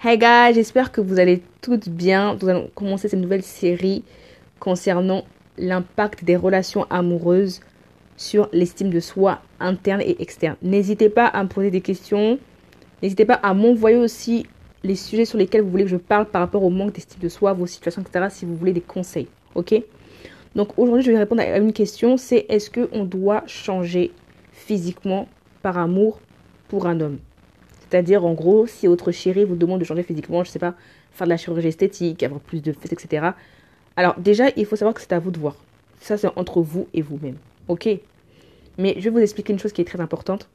Hey guys, j'espère que vous allez toutes bien. Nous allons commencer cette nouvelle série concernant l'impact des relations amoureuses sur l'estime de soi interne et externe. N'hésitez pas à me poser des questions. N'hésitez pas à m'envoyer aussi les sujets sur lesquels vous voulez que je parle par rapport au manque d'estime de soi, vos situations, etc. si vous voulez des conseils. Ok? Donc aujourd'hui, je vais répondre à une question c'est est-ce qu'on doit changer physiquement par amour pour un homme? C'est-à-dire, en gros, si votre chéri vous demande de changer physiquement, je sais pas, faire de la chirurgie esthétique, avoir plus de fesses, etc. Alors, déjà, il faut savoir que c'est à vous de voir. Ça, c'est entre vous et vous-même. Ok? Mais je vais vous expliquer une chose qui est très importante.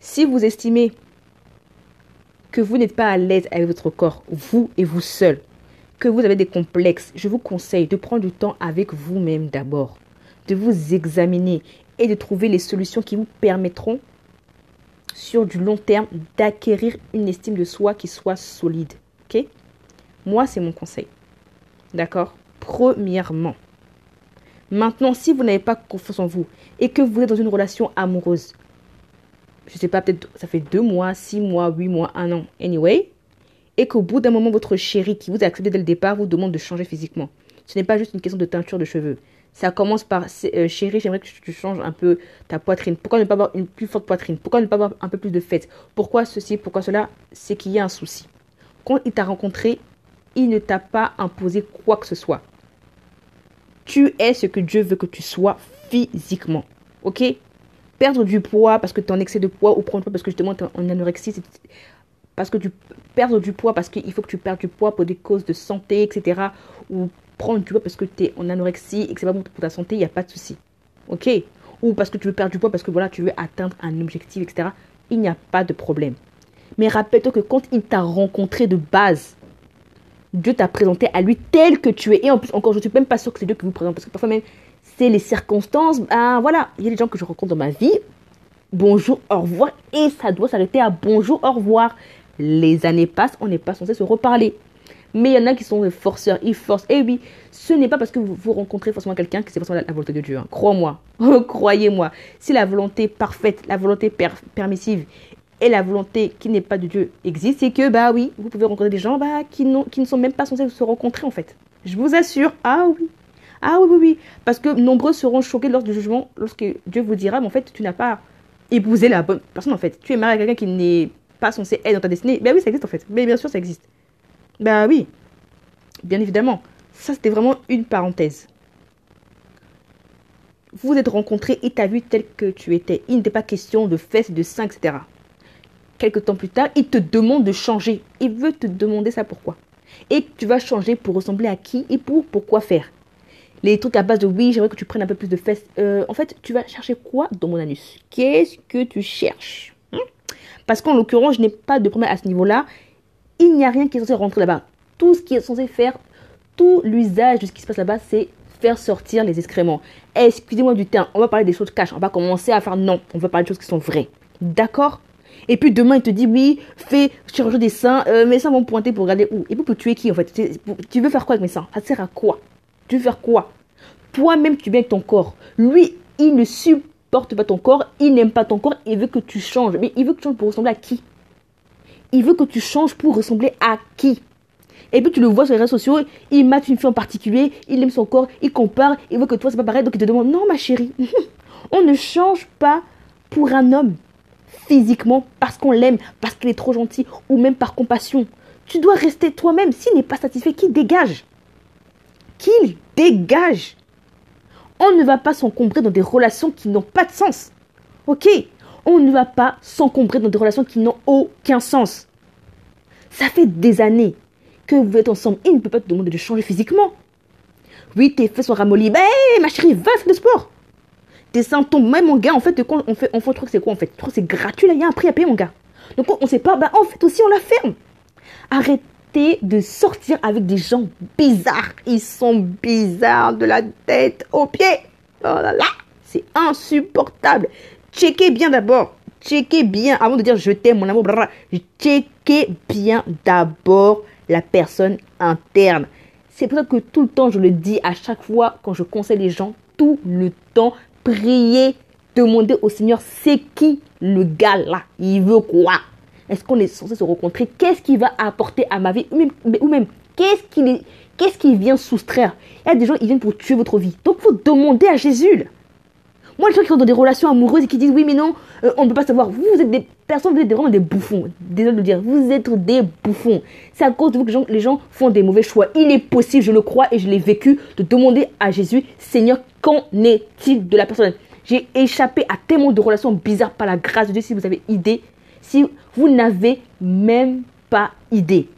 Si vous estimez que vous n'êtes pas à l'aise avec votre corps, vous et vous seul, que vous avez des complexes, je vous conseille de prendre du temps avec vous-même d'abord, de vous examiner et de trouver les solutions qui vous permettront sur du long terme d'acquérir une estime de soi qui soit solide. Ok? Moi, c'est mon conseil. D'accord? Premièrement. Maintenant, si vous n'avez pas confiance en vous et que vous êtes dans une relation amoureuse, je ne sais pas, peut-être ça fait deux mois, six mois, huit mois, un an, anyway, et qu'au bout d'un moment, votre chéri qui vous a accepté dès le départ vous demande de changer physiquement. Ce n'est pas juste une question de teinture de cheveux. Ça commence par euh, chérie, j'aimerais que tu changes un peu ta poitrine. Pourquoi ne pas avoir une plus forte poitrine? Pourquoi ne pas avoir un peu plus de fête? Pourquoi ceci? Pourquoi cela? C'est qu'il y a un souci. Quand il t'a rencontré, il ne t'a pas imposé quoi que ce soit. Tu es ce que Dieu veut que tu sois physiquement. Ok? Perdre du poids parce que tu es en excès de poids ou prendre poids parce que justement tu es en anorexie, parce que tu perds du poids parce qu'il faut que tu perdes du poids pour des causes de santé, etc. Ou prendre du poids parce que tu es en anorexie et que c'est pas bon pour ta santé, il n'y a pas de souci. Ok? Ou parce que tu veux perdre du poids parce que voilà, tu veux atteindre un objectif, etc. Il n'y a pas de problème. Mais rappelle-toi que quand il t'a rencontré de base, Dieu t'a présenté à lui tel que tu es. Et en plus, encore, je ne suis même pas sûre que c'est Dieu qui vous présente. Parce que parfois même, c'est les circonstances. Ah, voilà, il y a des gens que je rencontre dans ma vie. Bonjour, au revoir. Et ça doit s'arrêter à bonjour, au revoir. Les années passent, on n'est pas censé se reparler. Mais il y en a qui sont des forceurs, ils forcent. Et oui, ce n'est pas parce que vous, rencontrez forcément quelqu'un que c'est forcément la, volonté de Dieu. Hein. Crois-moi, croyez-moi. Si la volonté parfaite, la volonté permissive et la volonté qui n'est pas de Dieu existe, c'est que, bah oui, vous pouvez rencontrer des gens bah, qui, qui ne sont même pas censés se rencontrer en fait. Je vous assure, ah oui. Ah oui, oui, oui. Parce que nombreux seront choqués lors du jugement, lorsque Dieu vous dira, mais en fait, tu n'as pas épousé la bonne personne en fait. Tu es marié à quelqu'un qui n'est pas censé être dans ta destinée. Ben oui, ça existe en fait. Mais bien sûr, ça existe. Bah oui, bien évidemment. Ça, c'était vraiment une parenthèse. Vous êtes rencontrés et t'as vu tel que tu étais. Il n'était pas question de fesses, de seins, etc. Quelques temps plus tard, il te demande de changer. Il veut te demander ça pourquoi. Et tu vas changer pour ressembler à qui et pour pourquoi faire. Les trucs à base de oui, j'aimerais que tu prennes un peu plus de fesses. Euh, en fait, tu vas chercher quoi dans mon anus? Qu'est-ce que tu cherches? Hein? Parce qu'en l'occurrence, je n'ai pas de problème à ce niveau-là il n'y a rien qui est censé rentrer là-bas. Tout ce qui est censé faire, tout l'usage de ce qui se passe là-bas, c'est faire sortir les excréments. Excusez-moi du terme, on va parler des choses cash, on va commencer à faire non, on va parler de choses qui sont vraies. D'accord? Et puis demain, il te dit oui, fais chirurgie des seins, euh, mes seins vont pointer pour regarder où. Et pour tuer qui en fait? Tu veux faire quoi avec mes seins? Ça sert à quoi? Tu veux faire quoi? Toi-même, tu viens avec ton corps. Lui, il ne supporte pas ton corps, il n'aime pas ton corps, il veut que tu changes. Mais il veut que tu changes pour ressembler à qui? Il veut que tu changes pour ressembler à qui? Et puis tu le vois sur les réseaux sociaux, il mate une fille en particulier, il aime son corps, il compare, il veut que toi c'est pas pareil, donc il te demande non ma chérie, on ne change pas pour un homme physiquement parce qu'on l'aime, parce qu'il est trop gentil ou même par compassion. Tu dois rester toi-même. S'il n'est pas satisfait, qu'il dégage. Qu'il dégage. On ne va pas s'encombrer dans des relations qui n'ont pas de sens. Ok? On ne va pas s'encombrer dans des relations qui n'ont aucun sens. Ça fait des années que vous êtes ensemble. Il ne peut pas te demander de changer physiquement. Oui, tes fesses sont ramollies. Ben, ma chérie, va faire du sport. Tes seins tombent. Même mon gars, en fait, on fait, on fait truc, c'est quoi en fait? Crois c'est gratuit là? Il y a un prix à payer, mon gars. Donc, on ne sait pas. Ben, en fait, aussi, on la ferme. Arrêtez de sortir avec des gens bizarres. Ils sont bizarres de la tête aux pieds. Oh là là, c'est insupportable. Checkez bien d'abord. Checkez bien, avant de dire je t'aime, mon amour, checkez bien d'abord la personne interne. C'est pour ça que tout le temps, je le dis à chaque fois quand je conseille les gens, tout le temps, priez, demandez au Seigneur, c'est qui le gars là? Il veut quoi? Est-ce qu'on est censé se rencontrer? Qu'est-ce qui va apporter à ma vie? Ou même, ou même qu'est-ce qui, qu'est-ce qui vient soustraire? Il y a des gens qui viennent pour tuer votre vie. Donc, il faut demander à Jésus. Moi, les gens qui sont dans des relations amoureuses et qui disent oui, mais non, euh, on ne peut pas savoir. Vous, vous êtes des personnes, vous êtes vraiment des bouffons. Désolé de le dire, vous êtes des bouffons. C'est à cause de vous que les gens font des mauvais choix. Il est possible, je le crois et je l'ai vécu, de demander à Jésus, Seigneur, qu'en est-il de la personne? J'ai échappé à tellement de relations bizarres par la grâce de Dieu, si vous avez idée. Si vous n'avez même pas idée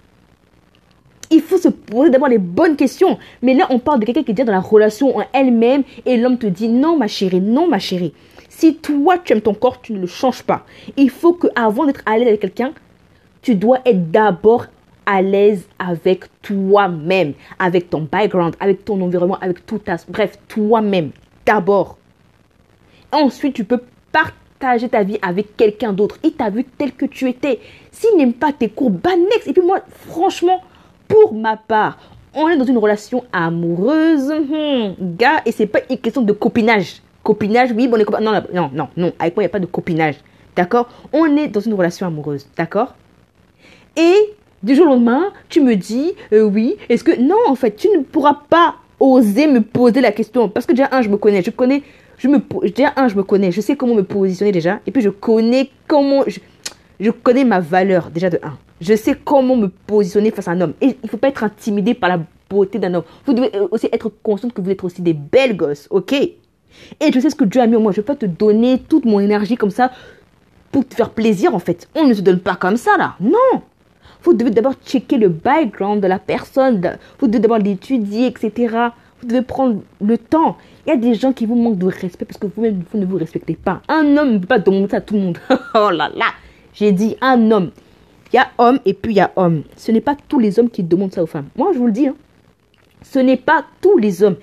il faut se poser d'abord les bonnes questions. Mais là, on parle de quelqu'un qui est déjà dans la relation en elle-même et l'homme te dit non, ma chérie, non, ma chérie. Si toi, tu aimes ton corps, tu ne le changes pas. Il faut que avant d'être à l'aise avec quelqu'un, tu dois être d'abord à l'aise avec toi-même, avec ton background, avec ton environnement, avec tout ta... Bref, toi-même, d'abord. Ensuite, tu peux partager ta vie avec quelqu'un d'autre. Il t'a vu tel que tu étais. S'il n'aime pas tes cours, next. Et puis moi, franchement, pour ma part, on est dans une relation amoureuse, hmm, gars, et c'est pas une question de copinage. Copinage, oui, bon, on est Non, non, non, non, avec moi, il n'y a pas de copinage. D'accord? On est dans une relation amoureuse, d'accord? Et du jour au lendemain, tu me dis, euh, oui, est-ce que. Non, en fait, tu ne pourras pas oser me poser la question. Parce que déjà, un, je me connais. Je connais. Je me, déjà, un, je me connais. Je sais comment me positionner déjà. Et puis, je connais comment. Je connais ma valeur déjà de un. Je sais comment me positionner face à un homme. Et il ne faut pas être intimidé par la beauté d'un homme. Vous devez aussi être consciente que vous êtes aussi des belles gosses, ok? Et je sais ce que Dieu a mis en moi. Je ne vais pas te donner toute mon énergie comme ça pour te faire plaisir, en fait. On ne se donne pas comme ça, là. Non Vous devez d'abord checker le background de la personne. Vous devez d'abord l'étudier, etc. Vous devez prendre le temps. Il y a des gens qui vous manquent de respect parce que vous-même, vous ne vous respectez pas. Un homme ne peut pas demander ça à tout le monde. oh là là J'ai dit un homme. Il y a homme et puis il y a homme. Ce n'est pas tous les hommes qui demandent ça aux femmes. Moi, je vous le dis. Hein. Ce n'est pas tous les hommes.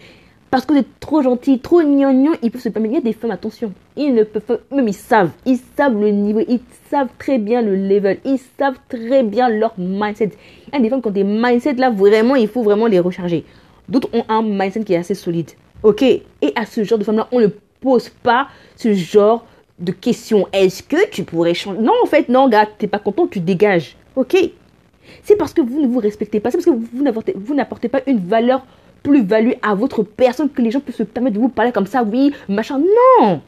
Parce que vous trop gentil, trop gnangnan, ils peuvent se permettre. Il y a des femmes, attention, ils ne peuvent même ils savent. Ils savent le niveau, ils savent très bien le level, ils savent très bien leur mindset. Il y a des femmes qui ont des mindsets là, vraiment, il faut vraiment les recharger. D'autres ont un mindset qui est assez solide. Ok Et à ce genre de femmes là, on ne pose pas ce genre de questions. Est-ce que tu pourrais changer? Non, en fait, non, gars, t'es pas content, tu dégages. Ok? C'est parce que vous ne vous respectez pas. C'est parce que vous n'apportez pas une valeur plus-value à votre personne que les gens peuvent se permettre de vous parler comme ça, oui, machin. Non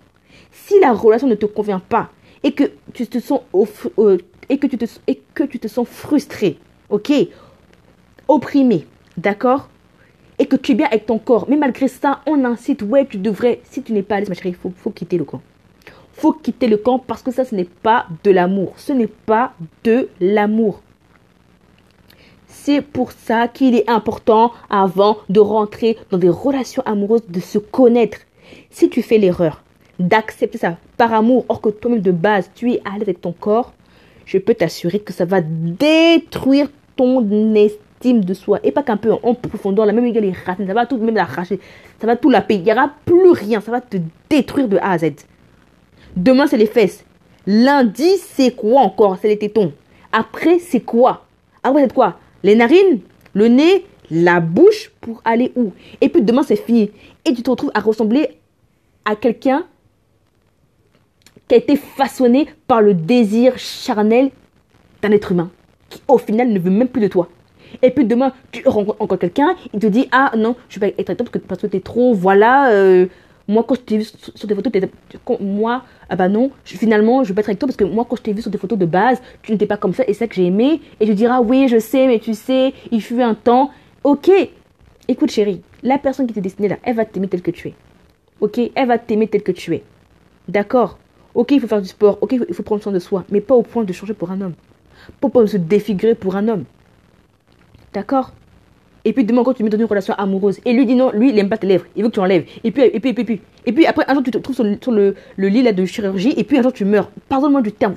Si la relation ne te convient pas et que tu te sens, euh, et que tu te, et que tu te sens frustré, ok? Opprimé, d'accord? Et que tu es bien avec ton corps. Mais malgré ça, on incite, ouais, tu devrais, si tu n'es pas à l'aise, ma chérie, il faut, faut quitter le coin faut quitter le camp parce que ça, ce n'est pas de l'amour. Ce n'est pas de l'amour. C'est pour ça qu'il est important, avant de rentrer dans des relations amoureuses, de se connaître. Si tu fais l'erreur d'accepter ça par amour, or que toi-même de base, tu es à avec ton corps, je peux t'assurer que ça va détruire ton estime de soi. Et pas qu'un peu en profondeur, la même il les racines, ça va tout même l'arracher, ça va tout la payer. Il n'y aura plus rien, ça va te détruire de A à Z. Demain, c'est les fesses. Lundi, c'est quoi encore? C'est les tétons. Après, c'est quoi? Après, c'est quoi? Les narines, le nez, la bouche pour aller où? Et puis demain, c'est fini. Et tu te retrouves à ressembler à quelqu'un qui a été façonné par le désir charnel d'un être humain, qui au final ne veut même plus de toi. Et puis demain, tu rencontres encore quelqu'un, il te dit Ah non, je vais être avec parce que, tu es trop, voilà, euh, moi, quand je t'ai vu sur des photos, moi, ah bah non, finalement, je vais pas être avec toi parce que moi, quand je t'ai vu sur des photos de base, tu n'étais pas comme ça et c'est ça que j'ai aimé. Et je dirais, ah oui, je sais, mais tu sais, il fut un temps. Ok, écoute, chérie, la personne qui t'est destinée là, elle va t'aimer tel que tu es. Ok, elle va t'aimer tel que tu es. D'accord Ok, il faut faire du sport. Ok, il faut prendre soin de soi. Mais pas au point de changer pour un homme. Pas pour se défigurer pour un homme. D'accord et puis demain, quand tu mets dans une relation amoureuse, et lui dit non, lui, il n'aime pas tes lèvres, il veut que tu enlèves. Et puis, et puis, et puis, et puis, et puis après, un jour, tu te trouves sur le, lit là, de chirurgie, et puis un jour, tu meurs. Pardonne-moi du terme.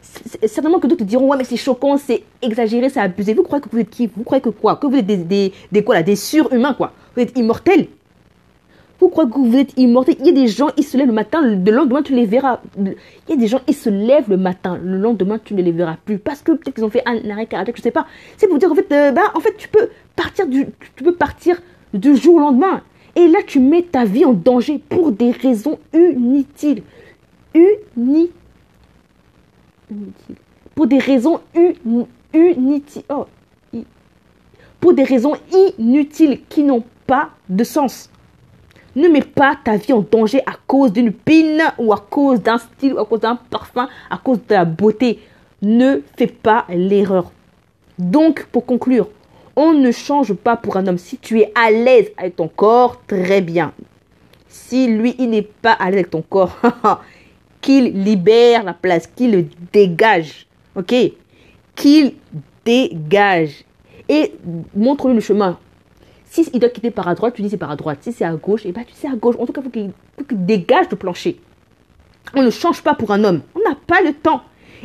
Certainement que d'autres te diront, ouais, mais c'est choquant, c'est exagéré, c'est abusé. Vous croyez que vous êtes qui? Vous croyez que quoi? Que vous êtes des quoi là Des surhumains, quoi? Vous êtes immortels? Vous croyez que vous êtes immortel? Il y a des gens, ils se lèvent le matin, le lendemain, tu les verras. Il y a des gens, ils se lèvent le matin, le lendemain, tu ne les verras plus. Parce que peut-être qu'ils ont fait un arrêt cardiaque, je sais pas. C'est pour dire, en fait, euh, bah, en fait, tu peux partir du, tu peux partir du jour au lendemain. Et là, tu mets ta vie en danger pour des raisons inutiles. Inutiles. pour des raisons inutiles. Oh, pour des raisons inutiles qui n'ont pas de sens. Ne mets pas ta vie en danger à cause d'une pine ou à cause d'un style ou à cause d'un parfum, à cause de la beauté. Ne fais pas l'erreur. Donc, pour conclure, on ne change pas pour un homme. Si tu es à l'aise avec ton corps, très bien. Si lui, il n'est pas à l'aise avec ton corps, qu'il libère la place, qu'il le dégage. Ok? Qu'il dégage. Et montre-lui le chemin. Si il doit quitter par à droite, tu dis c'est par à droite. Si c'est à gauche, et eh ben tu sais à gauche. En tout cas, il faut qu'il dégage le plancher. On ne change pas pour un homme. On n'a pas le temps.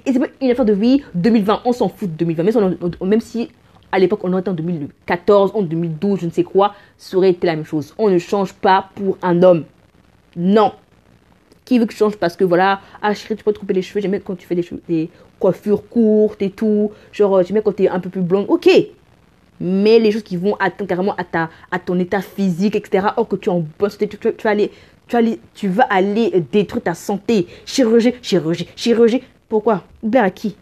Et c'est pas une affaire de vie 2020. On s'en fout de 2020. Même, si à l'époque on aurait en 2014, en 2012, je ne sais quoi, ça aurait été la même chose. On ne change pas pour un homme. Non. Qui veut que je change parce que voilà, ah chérie, tu peux te couper les cheveux. J'aime quand tu fais des, des coiffures courtes et tout. Genre, j'aime bien quand tu es un peu plus blonde. Ok. Mais les choses qui vont atteindre carrément à, ta, à ton état physique, etc. Or que tu es en bonne tu, vas aller, tu, vas aller, détruire ta santé. Chirurgie, chirurgie, chirurgie. Pourquoi? Plaire à qui?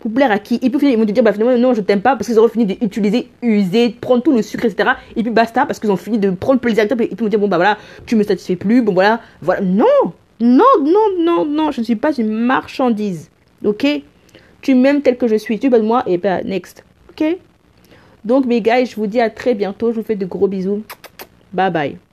Pour plaire à qui? Et puis ils vont te dire, bah, finalement, non, je t'aime pas parce qu'ils auront fini d'utiliser, user, prendre tout le sucre, etc. Et puis basta parce qu'ils ont fini de prendre plaisir. Et puis ils vont dire, bon, bah voilà, tu me satisfais plus, bon, voilà, voilà. Non Non, non, non, non, je ne suis pas une marchandise. Ok? Tu m'aimes tel que je suis. Tu veux de moi Et bah, next. Ok? Donc, mes gars, je vous dis à très bientôt. Je vous fais de gros bisous. Bye bye.